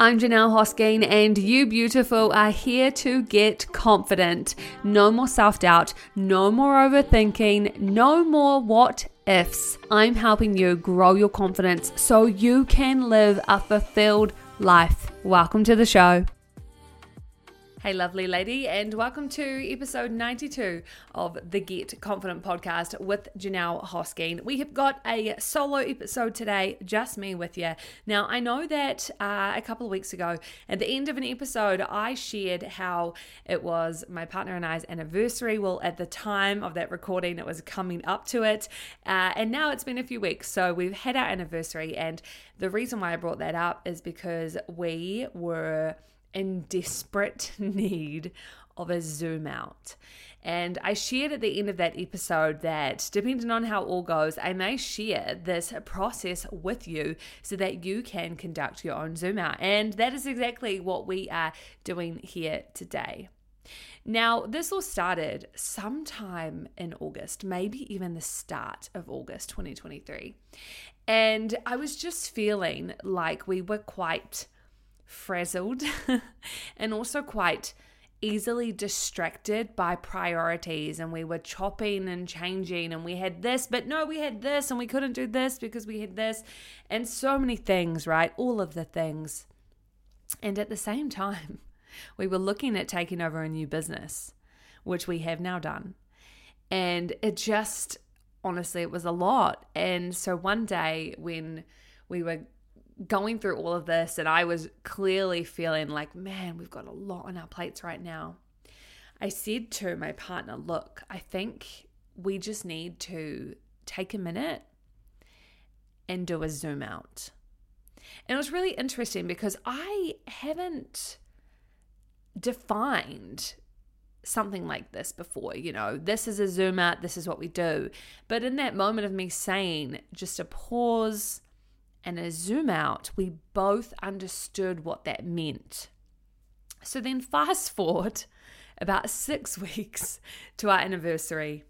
I'm Janelle Hosking, and you beautiful are here to get confident. No more self doubt, no more overthinking, no more what ifs. I'm helping you grow your confidence so you can live a fulfilled life. Welcome to the show. Hey, lovely lady, and welcome to episode 92 of the Get Confident podcast with Janelle Hosking. We have got a solo episode today, just me with you. Now, I know that uh, a couple of weeks ago, at the end of an episode, I shared how it was my partner and I's anniversary. Well, at the time of that recording, it was coming up to it, uh, and now it's been a few weeks. So we've had our anniversary, and the reason why I brought that up is because we were in desperate need of a zoom out. And I shared at the end of that episode that depending on how all goes, I may share this process with you so that you can conduct your own zoom out. And that is exactly what we are doing here today. Now, this all started sometime in August, maybe even the start of August 2023. And I was just feeling like we were quite frazzled and also quite easily distracted by priorities. And we were chopping and changing and we had this but no we had this and we couldn't do this because we had this. And so many things right? All of the things. And at the same time we were looking at taking over a new business which we have now done. And it just honestly it was a lot. And so one day when we were going through all of this and I was clearly feeling like, man, we've got a lot on our plates right now. I said to my partner, look, I think we just need to take a minute and do a zoom out. And it was really interesting because I haven't defined something like this before. You know, this is a zoom out, this is what we do. But in that moment of me saying just a pause, and a zoom out, we both understood what that meant. So then, fast forward about six weeks to our anniversary.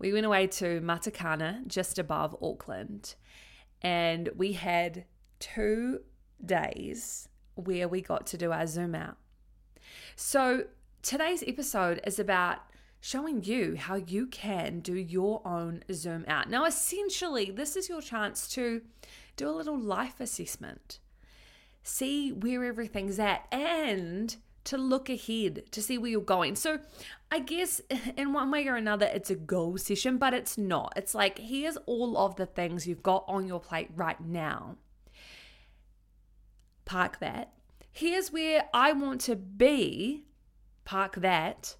We went away to Matakana, just above Auckland, and we had two days where we got to do our zoom out. So, today's episode is about showing you how you can do your own zoom out. Now, essentially, this is your chance to do a little life assessment, see where everything's at, and to look ahead to see where you're going. So, I guess in one way or another, it's a goal session, but it's not. It's like, here's all of the things you've got on your plate right now. Park that. Here's where I want to be. Park that.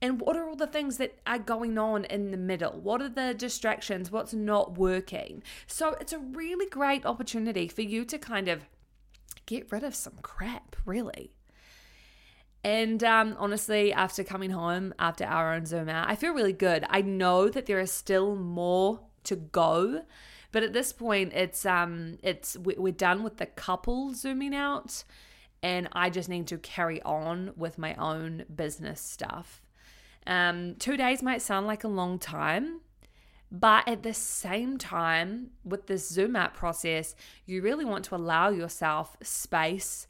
And what are all the things that are going on in the middle? What are the distractions? What's not working? So it's a really great opportunity for you to kind of get rid of some crap, really. And um, honestly, after coming home after our own Zoom out, I feel really good. I know that there is still more to go, but at this point, it's um, it's we're done with the couple zooming out, and I just need to carry on with my own business stuff. Um, two days might sound like a long time, but at the same time, with this Zoom out process, you really want to allow yourself space.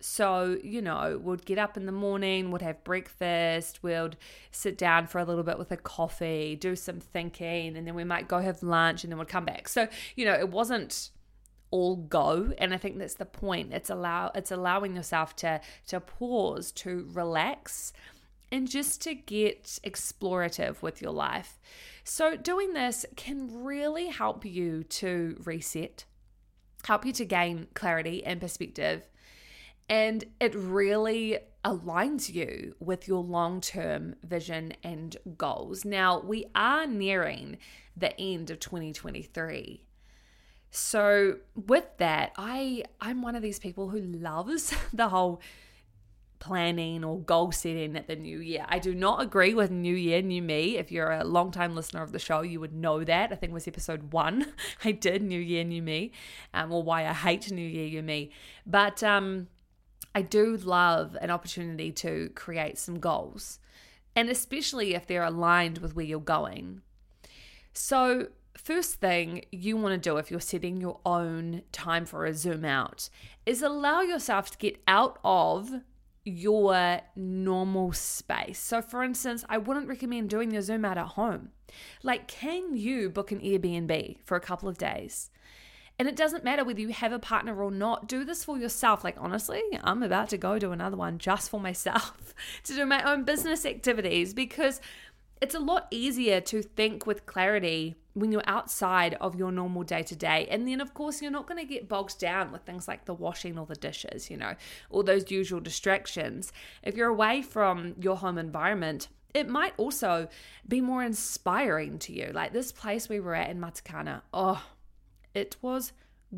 So, you know, we'd get up in the morning, we'd have breakfast, we'd sit down for a little bit with a coffee, do some thinking, and then we might go have lunch and then we'd come back. So, you know, it wasn't all go and i think that's the point it's allow it's allowing yourself to to pause to relax and just to get explorative with your life. So, doing this can really help you to reset, help you to gain clarity and perspective. And it really aligns you with your long term vision and goals. Now, we are nearing the end of 2023. So, with that, I, I'm one of these people who loves the whole planning or goal setting at the new year. I do not agree with New Year, New Me. If you're a long time listener of the show, you would know that. I think it was episode one. I did New Year, New Me, um, or why I hate New Year, New Me. But um, I do love an opportunity to create some goals, and especially if they're aligned with where you're going. So, first thing you want to do if you're setting your own time for a zoom out is allow yourself to get out of your normal space. So, for instance, I wouldn't recommend doing your Zoom out at home. Like, can you book an Airbnb for a couple of days? And it doesn't matter whether you have a partner or not, do this for yourself. Like, honestly, I'm about to go do another one just for myself to do my own business activities because it's a lot easier to think with clarity when you're outside of your normal day to day. And then, of course, you're not going to get bogged down with things like the washing or the dishes, you know, all those usual distractions. If you're away from your home environment, it might also be more inspiring to you. Like this place we were at in Matakana, oh, it was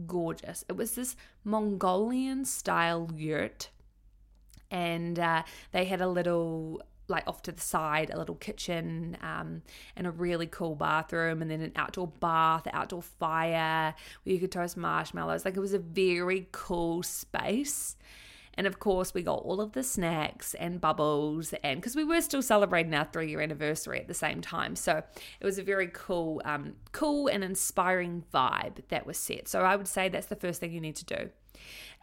gorgeous. It was this Mongolian style yurt, and uh, they had a little like off to the side a little kitchen um, and a really cool bathroom and then an outdoor bath outdoor fire where you could toast marshmallows. Like it was a very cool space. And of course we got all of the snacks and bubbles and because we were still celebrating our three year anniversary at the same time. So it was a very cool um, cool and inspiring vibe that was set. So i would say that's the first thing you need to do.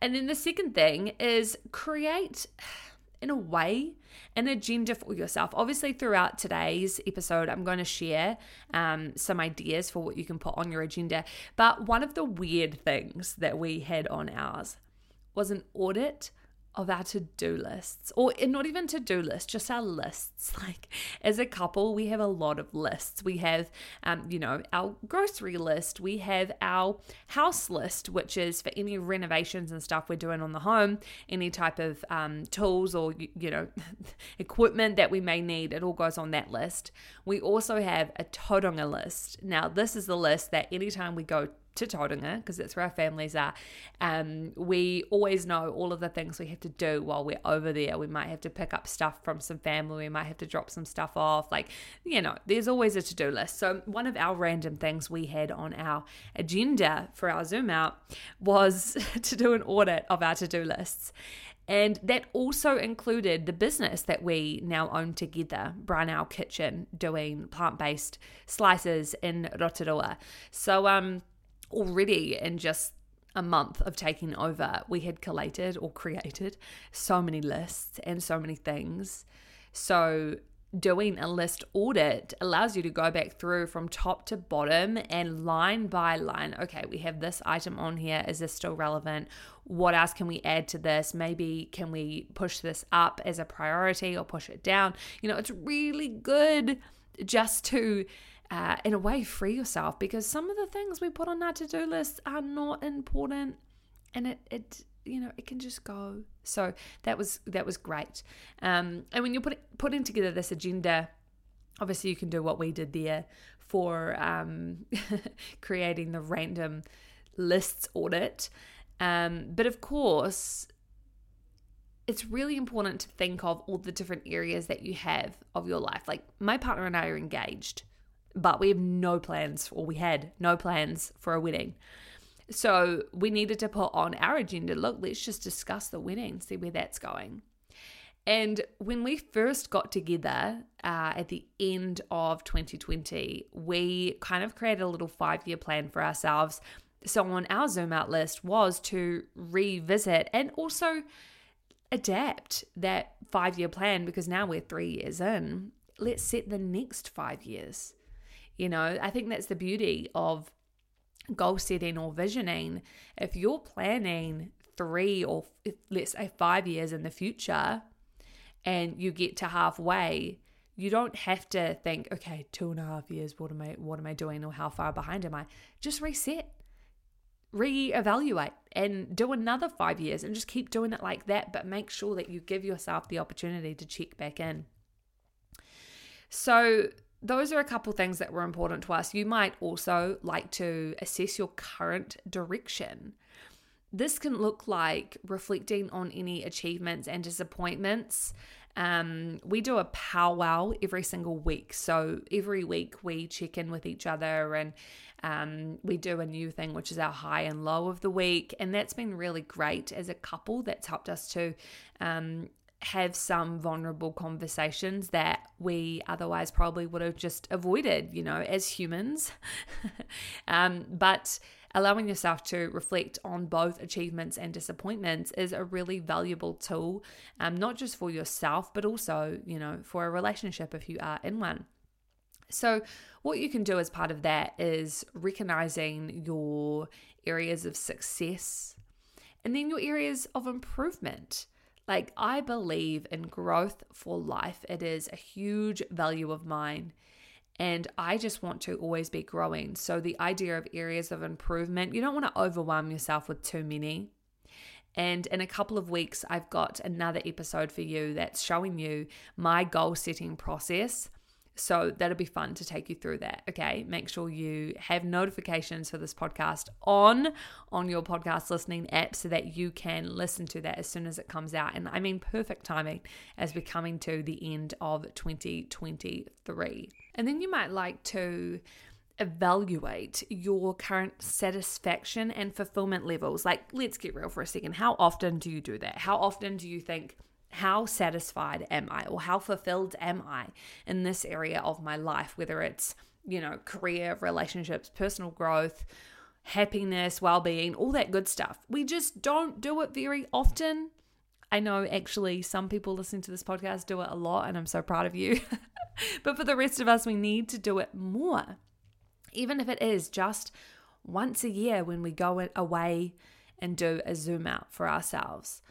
And then the second thing is create in a way, an agenda for yourself. Obviously, throughout today's episode, I'm going to share um, some ideas for what you can put on your agenda. But one of the weird things that we had on ours was an audit of our to do lists, or not even to do lists, just our lists. Like as a couple, we have a lot of lists. We have, um, you know, our grocery list, we have our house list, which is for any renovations and stuff we're doing on the home, any type of um, tools or, you know, equipment that we may need. It all goes on that list. We also have a tauranga list. Now, this is the list that anytime we go to Tauranga, because that's where our families are, um, we always know all of the things we have to do while we're over there. We might have to pick up stuff from some family, we might have to drop some stuff off. Like, you know, there's always a to do list. So, one of our random things we had on our agenda for our Zoom out was to do an audit of our to do lists. And that also included the business that we now own together, Branau Kitchen, doing plant based slices in Rotorua. So, um, already in just a month of taking over, we had collated or created so many lists and so many things. So, doing a list audit allows you to go back through from top to bottom and line by line. Okay, we have this item on here. Is this still relevant? What else can we add to this? Maybe can we push this up as a priority or push it down? You know, it's really good just to uh, in a way free yourself because some of the things we put on our to-do list are not important and it it you know it can just go. So that was that was great. Um, and when you're putting putting together this agenda obviously you can do what we did there for um, creating the random lists audit. Um, but of course it's really important to think of all the different areas that you have of your life. Like my partner and i are engaged but we have no plans, or we had no plans for a wedding. So we needed to put on our agenda look, let's just discuss the wedding, see where that's going. And when we first got together uh, at the end of 2020, we kind of created a little five year plan for ourselves. So on our Zoom out list was to revisit and also adapt that five year plan because now we're three years in. Let's set the next five years. You know, I think that's the beauty of goal setting or visioning. If you're planning three or let's say five years in the future and you get to halfway, you don't have to think, okay, two and a half years, what am I what am I doing or how far behind am I? Just reset, reevaluate and do another five years and just keep doing it like that, but make sure that you give yourself the opportunity to check back in. So those are a couple things that were important to us. You might also like to assess your current direction. This can look like reflecting on any achievements and disappointments. Um, we do a powwow every single week. So every week we check in with each other and um, we do a new thing, which is our high and low of the week. And that's been really great as a couple. That's helped us to um, have some vulnerable conversations that we otherwise probably would have just avoided, you know, as humans. um, but allowing yourself to reflect on both achievements and disappointments is a really valuable tool, um, not just for yourself, but also, you know, for a relationship if you are in one. So, what you can do as part of that is recognizing your areas of success and then your areas of improvement. Like, I believe in growth for life, it is a huge value of mine. And I just want to always be growing. So, the idea of areas of improvement, you don't want to overwhelm yourself with too many. And in a couple of weeks, I've got another episode for you that's showing you my goal setting process so that'll be fun to take you through that. Okay. Make sure you have notifications for this podcast on on your podcast listening app so that you can listen to that as soon as it comes out. And I mean perfect timing as we're coming to the end of 2023. And then you might like to evaluate your current satisfaction and fulfillment levels. Like, let's get real for a second. How often do you do that? How often do you think, how satisfied am I or how fulfilled am I in this area of my life, whether it's, you know, career, relationships, personal growth, happiness, well being, all that good stuff. We just don't do it very often. I know actually some people listening to this podcast do it a lot, and I'm so proud of you. but for the rest of us, we need to do it more, even if it is just once a year when we go away and do a zoom out for ourselves.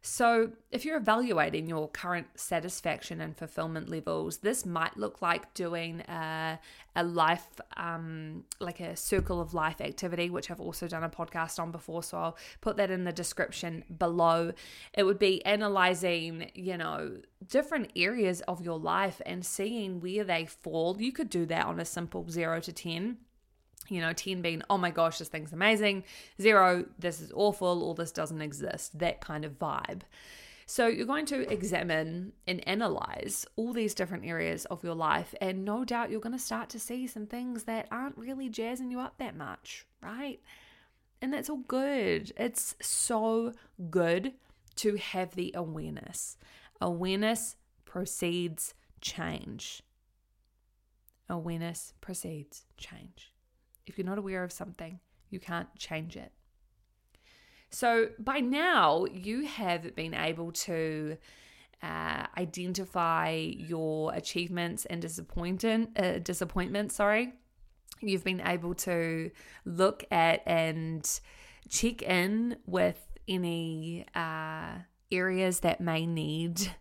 So, if you're evaluating your current satisfaction and fulfillment levels, this might look like doing a, a life, um, like a circle of life activity, which I've also done a podcast on before. So, I'll put that in the description below. It would be analyzing, you know, different areas of your life and seeing where they fall. You could do that on a simple zero to 10 you know, 10 being, oh my gosh, this thing's amazing, zero, this is awful, or this doesn't exist, that kind of vibe. So you're going to examine and analyze all these different areas of your life, and no doubt you're going to start to see some things that aren't really jazzing you up that much, right? And that's all good. It's so good to have the awareness. Awareness precedes change. Awareness precedes change. If you're not aware of something, you can't change it. So by now, you have been able to uh, identify your achievements and disappointment, uh, disappointment. Sorry, you've been able to look at and check in with any uh, areas that may need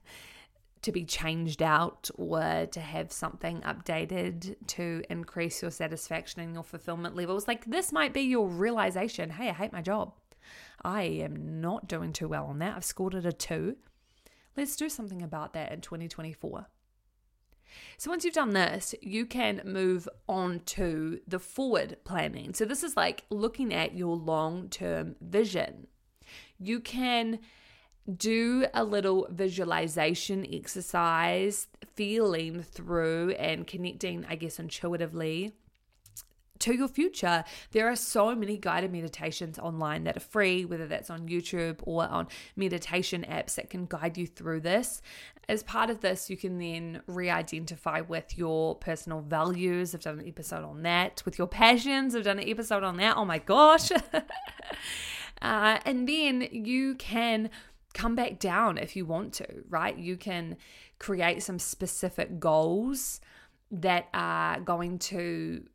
to be changed out or to have something updated to increase your satisfaction and your fulfillment levels. Like this might be your realization hey, I hate my job. I am not doing too well on that. I've scored it a two. Let's do something about that in 2024. So once you've done this, you can move on to the forward planning. So this is like looking at your long term vision. You can do a little visualization exercise, feeling through and connecting, I guess, intuitively to your future. There are so many guided meditations online that are free, whether that's on YouTube or on meditation apps that can guide you through this. As part of this, you can then re identify with your personal values. I've done an episode on that. With your passions, I've done an episode on that. Oh my gosh. uh, and then you can come back down if you want to, right? You can create some specific goals that are going to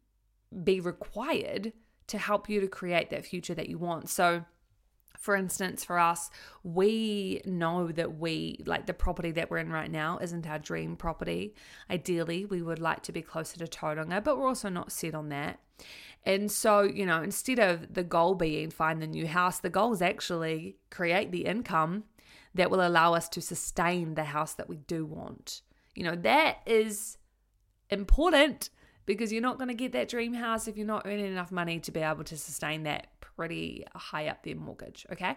be required to help you to create that future that you want. So, for instance, for us, we know that we like the property that we're in right now isn't our dream property. Ideally, we would like to be closer to Tauranga, but we're also not set on that. And so, you know, instead of the goal being find the new house, the goal is actually create the income that will allow us to sustain the house that we do want. You know, that is important because you're not going to get that dream house if you're not earning enough money to be able to sustain that pretty high up there mortgage. Okay.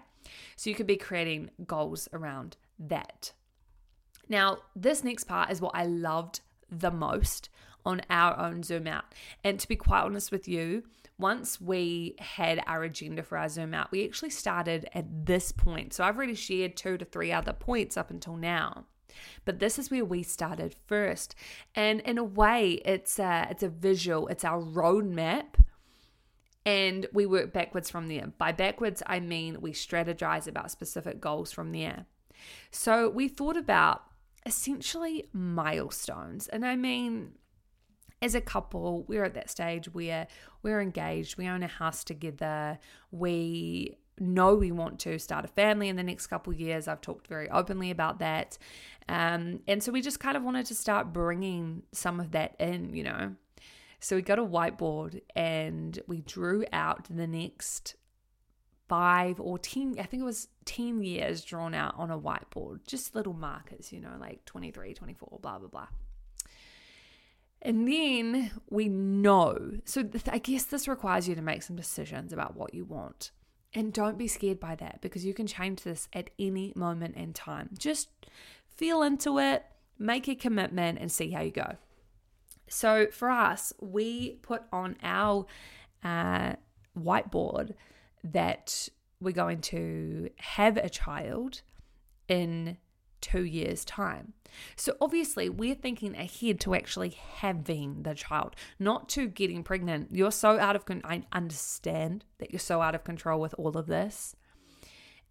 So you could be creating goals around that. Now, this next part is what I loved the most on our own Zoom out. And to be quite honest with you, once we had our agenda for our Zoom out, we actually started at this point. So I've already shared two to three other points up until now. But this is where we started first. And in a way, it's a, it's a visual, it's our roadmap. And we work backwards from there. By backwards, I mean we strategize about specific goals from there. So we thought about essentially milestones. And I mean, as a couple, we're at that stage where we're engaged, we own a house together, we know we want to start a family in the next couple years. I've talked very openly about that. Um, and so we just kind of wanted to start bringing some of that in, you know. So we got a whiteboard and we drew out the next five or 10, I think it was 10 years drawn out on a whiteboard, just little markers, you know, like 23, 24, blah, blah, blah. And then we know. So I guess this requires you to make some decisions about what you want. And don't be scared by that because you can change this at any moment in time. Just feel into it, make a commitment, and see how you go. So for us, we put on our uh, whiteboard that we're going to have a child in two years' time. So, obviously, we're thinking ahead to actually having the child, not to getting pregnant. You're so out of control. I understand that you're so out of control with all of this.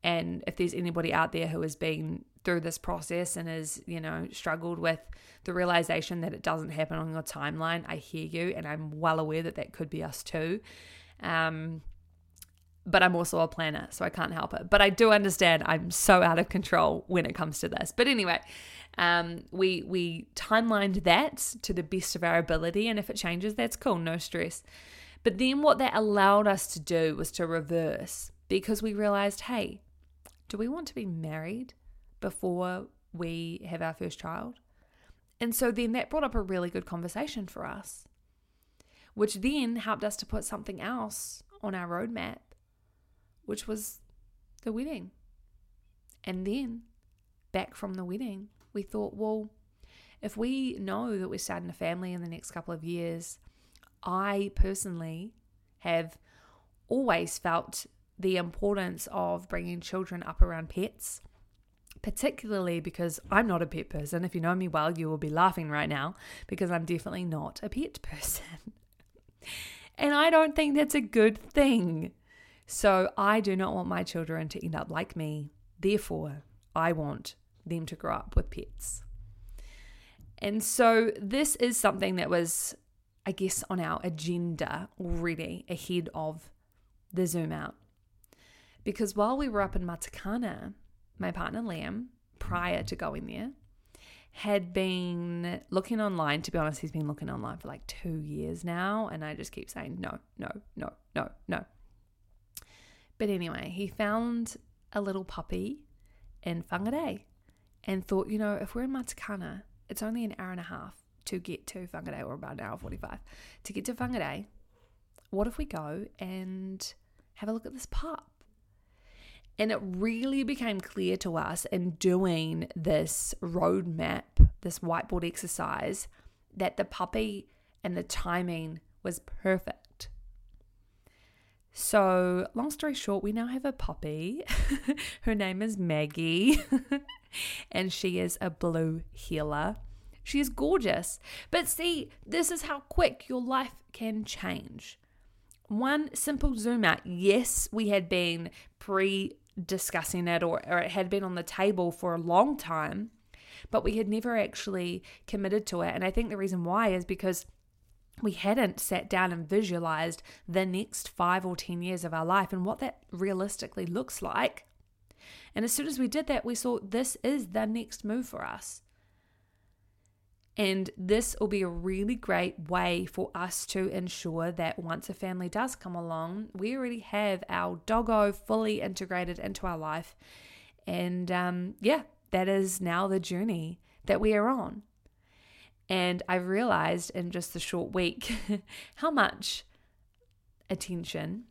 And if there's anybody out there who has been through this process and has, you know, struggled with the realization that it doesn't happen on your timeline, I hear you. And I'm well aware that that could be us too. Um, but I'm also a planner, so I can't help it. But I do understand I'm so out of control when it comes to this. But anyway, um, we we timelined that to the best of our ability, and if it changes, that's cool, no stress. But then what that allowed us to do was to reverse because we realized, hey, do we want to be married before we have our first child? And so then that brought up a really good conversation for us, which then helped us to put something else on our roadmap which was the wedding. And then back from the wedding, we thought, well, if we know that we're starting a family in the next couple of years, I personally have always felt the importance of bringing children up around pets, particularly because I'm not a pet person. If you know me well, you will be laughing right now because I'm definitely not a pet person. and I don't think that's a good thing. So I do not want my children to end up like me. Therefore, I want them to grow up with pets. And so this is something that was, I guess, on our agenda already ahead of the Zoom out. Because while we were up in Matakana, my partner Liam, prior to going there, had been looking online. To be honest, he's been looking online for like two years now. And I just keep saying, no, no, no, no, no. But anyway, he found a little puppy in Whangarei and thought, you know, if we're in Matakana, it's only an hour and a half to get to Whangarei, or about an hour 45 to get to Whangarei. What if we go and have a look at this pup? And it really became clear to us in doing this roadmap, this whiteboard exercise, that the puppy and the timing was perfect. So, long story short, we now have a puppy. Her name is Maggie, and she is a blue heeler. She is gorgeous. But see, this is how quick your life can change. One simple zoom out. Yes, we had been pre discussing it or, or it had been on the table for a long time, but we had never actually committed to it. And I think the reason why is because we hadn't sat down and visualized the next five or 10 years of our life and what that realistically looks like. And as soon as we did that, we saw this is the next move for us. And this will be a really great way for us to ensure that once a family does come along, we already have our doggo fully integrated into our life. And um, yeah, that is now the journey that we are on. And I've realized in just the short week how much attention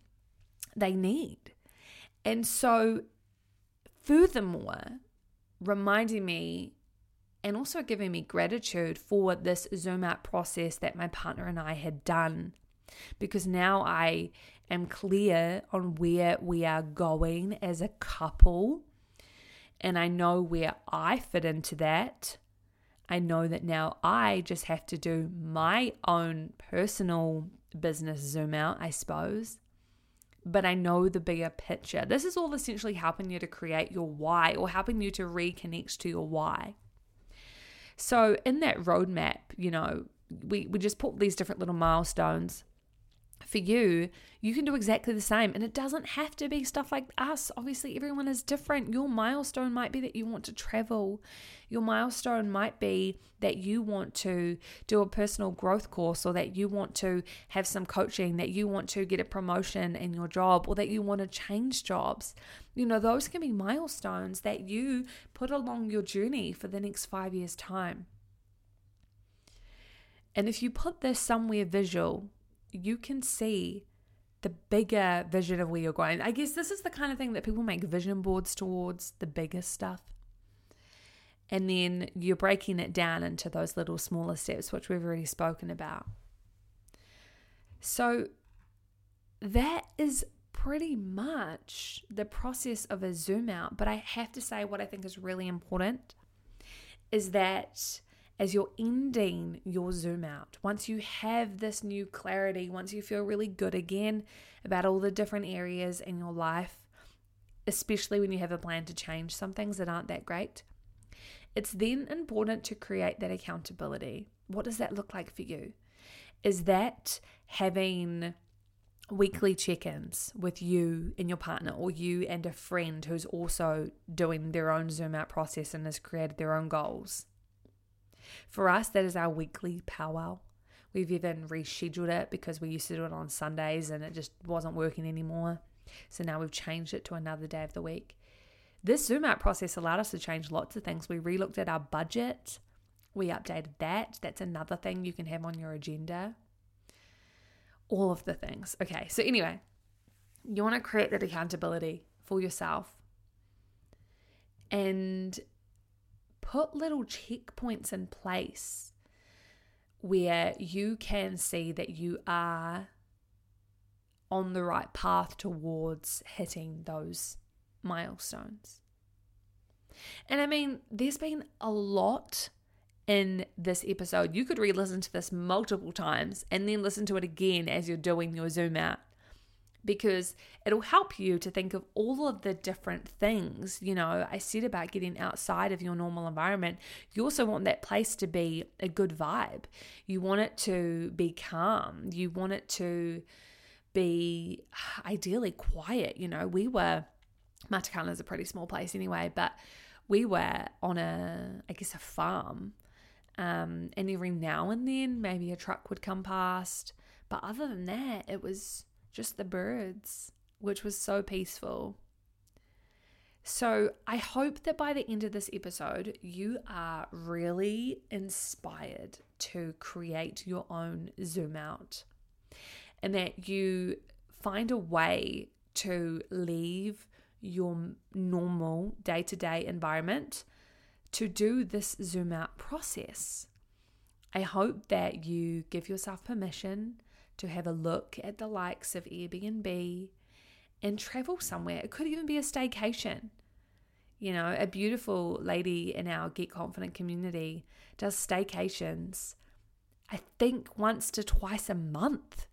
they need. And so, furthermore, reminding me and also giving me gratitude for this Zoom out process that my partner and I had done. Because now I am clear on where we are going as a couple and I know where I fit into that. I know that now I just have to do my own personal business zoom out, I suppose. But I know the bigger picture. This is all essentially helping you to create your why or helping you to reconnect to your why. So, in that roadmap, you know, we, we just put these different little milestones for you, you can do exactly the same. And it doesn't have to be stuff like us. Obviously, everyone is different. Your milestone might be that you want to travel. Your milestone might be that you want to do a personal growth course, or that you want to have some coaching, that you want to get a promotion in your job, or that you want to change jobs. You know, those can be milestones that you put along your journey for the next five years' time. And if you put this somewhere visual, you can see the bigger vision of where you're going. I guess this is the kind of thing that people make vision boards towards the bigger stuff. And then you're breaking it down into those little smaller steps, which we've already spoken about. So that is pretty much the process of a zoom out. But I have to say, what I think is really important is that as you're ending your zoom out, once you have this new clarity, once you feel really good again about all the different areas in your life, especially when you have a plan to change some things that aren't that great, it's then important to create that accountability. What does that look like for you? Is that having weekly check ins with you and your partner, or you and a friend who's also doing their own zoom out process and has created their own goals? For us, that is our weekly powwow. We've even rescheduled it because we used to do it on Sundays and it just wasn't working anymore. So now we've changed it to another day of the week. This Zoom out process allowed us to change lots of things. We relooked at our budget, we updated that. That's another thing you can have on your agenda. All of the things. Okay, so anyway, you want to create that accountability for yourself. And put little checkpoints in place where you can see that you are on the right path towards hitting those milestones. And I mean, there's been a lot in this episode. You could re listen to this multiple times and then listen to it again as you're doing your zoom out because it'll help you to think of all of the different things. You know, I said about getting outside of your normal environment. You also want that place to be a good vibe. You want it to be calm. You want it to be ideally quiet. You know, we were, Matakana is a pretty small place anyway, but we were on a, I guess, a farm. Um, and every now and then, maybe a truck would come past. But other than that, it was just the birds, which was so peaceful. So, I hope that by the end of this episode, you are really inspired to create your own zoom out and that you find a way to leave your normal day to day environment to do this zoom out process. I hope that you give yourself permission to have a look at the likes of Airbnb and travel somewhere. It could even be a staycation. You know, a beautiful lady in our Get Confident community does staycations, I think once to twice a month,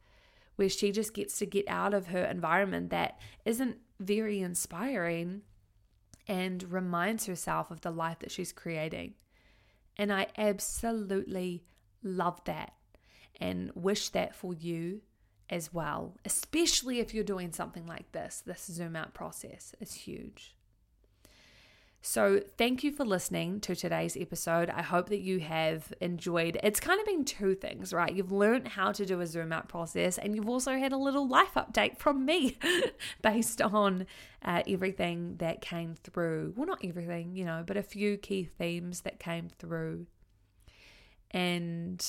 where she just gets to get out of her environment that isn't very inspiring and reminds herself of the life that she's creating. And I absolutely love that and wish that for you as well, especially if you're doing something like this. This zoom out process is huge. So, thank you for listening to today's episode. I hope that you have enjoyed. It's kind of been two things, right? You've learned how to do a zoom out process, and you've also had a little life update from me based on uh, everything that came through. Well, not everything, you know, but a few key themes that came through. And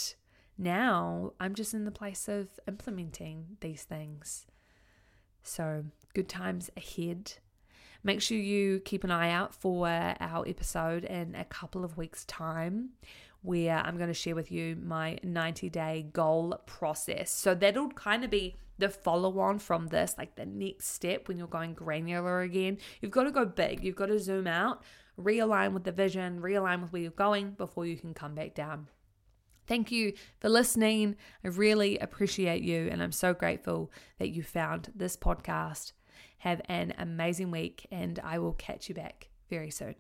now I'm just in the place of implementing these things. So, good times ahead. Make sure you keep an eye out for our episode in a couple of weeks' time, where I'm going to share with you my 90 day goal process. So, that'll kind of be the follow on from this, like the next step when you're going granular again, you've got to go big. You've got to zoom out, realign with the vision, realign with where you're going before you can come back down. Thank you for listening. I really appreciate you, and I'm so grateful that you found this podcast. Have an amazing week, and I will catch you back very soon.